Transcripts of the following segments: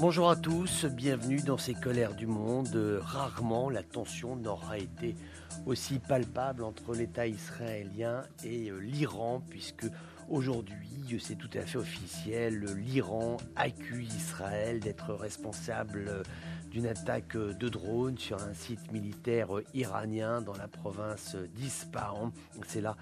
Bonjour à tous, bienvenue dans ces colères du monde. Rarement la tension n'aura été aussi palpable entre l'État israélien et euh, l'Iran, puisque aujourd'hui, c'est tout à fait officiel, l'Iran accuse Israël d'être responsable d'une attaque de drone sur un site militaire iranien dans la province d'Ispahan. C'est là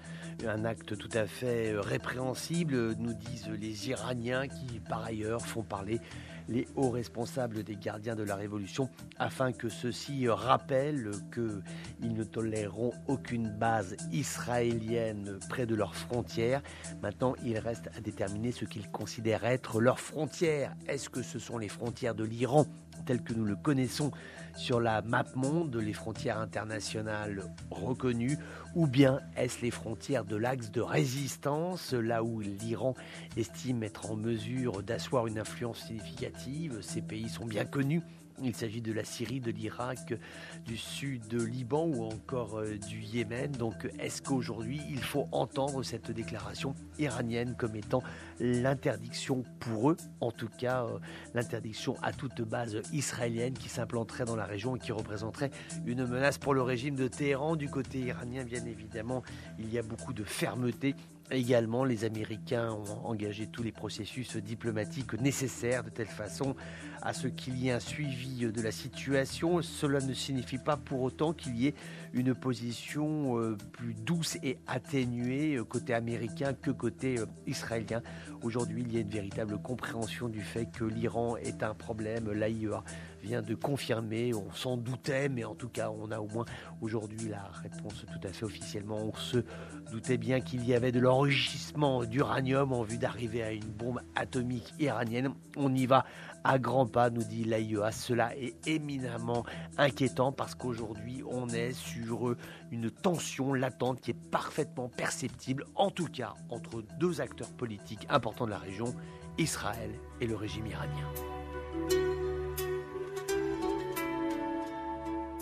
un acte tout à fait répréhensible, nous disent les Iraniens qui par ailleurs font parler les hauts responsables des gardiens de la Révolution afin que ceux-ci rappellent qu'ils ne toléreront aucune base israélienne près de leurs frontières. Maintenant, il reste à déterminer ce qu'ils considèrent être leurs frontières. Est-ce que ce sont les frontières de l'Iran telles que nous le connaissons sur la map monde, les frontières internationales reconnues, ou bien est-ce les frontières de l'axe de résistance, là où l'Iran estime être en mesure d'asseoir une influence significative Ces pays sont bien connus il s'agit de la Syrie, de l'Irak, du sud de Liban ou encore euh, du Yémen. Donc est-ce qu'aujourd'hui il faut entendre cette déclaration iranienne comme étant l'interdiction pour eux, en tout cas euh, l'interdiction à toute base israélienne qui s'implanterait dans la région et qui représenterait une menace pour le régime de Téhéran. Du côté iranien, bien évidemment, il y a beaucoup de fermeté Également, les Américains ont engagé tous les processus diplomatiques nécessaires de telle façon à ce qu'il y ait un suivi de la situation. Cela ne signifie pas pour autant qu'il y ait une position euh, plus douce et atténuée euh, côté américain que côté euh, israélien. Aujourd'hui, il y a une véritable compréhension du fait que l'Iran est un problème. L'AIEA vient de confirmer, on s'en doutait, mais en tout cas, on a au moins aujourd'hui la réponse tout à fait officiellement. On se doutait bien qu'il y avait de l'enrichissement d'uranium en vue d'arriver à une bombe atomique iranienne. On y va à grands pas, nous dit l'AIEA. Cela est éminemment inquiétant parce qu'aujourd'hui, on est sur une tension latente qui est parfaitement perceptible, en tout cas entre deux acteurs politiques importants de la région, Israël et le régime iranien.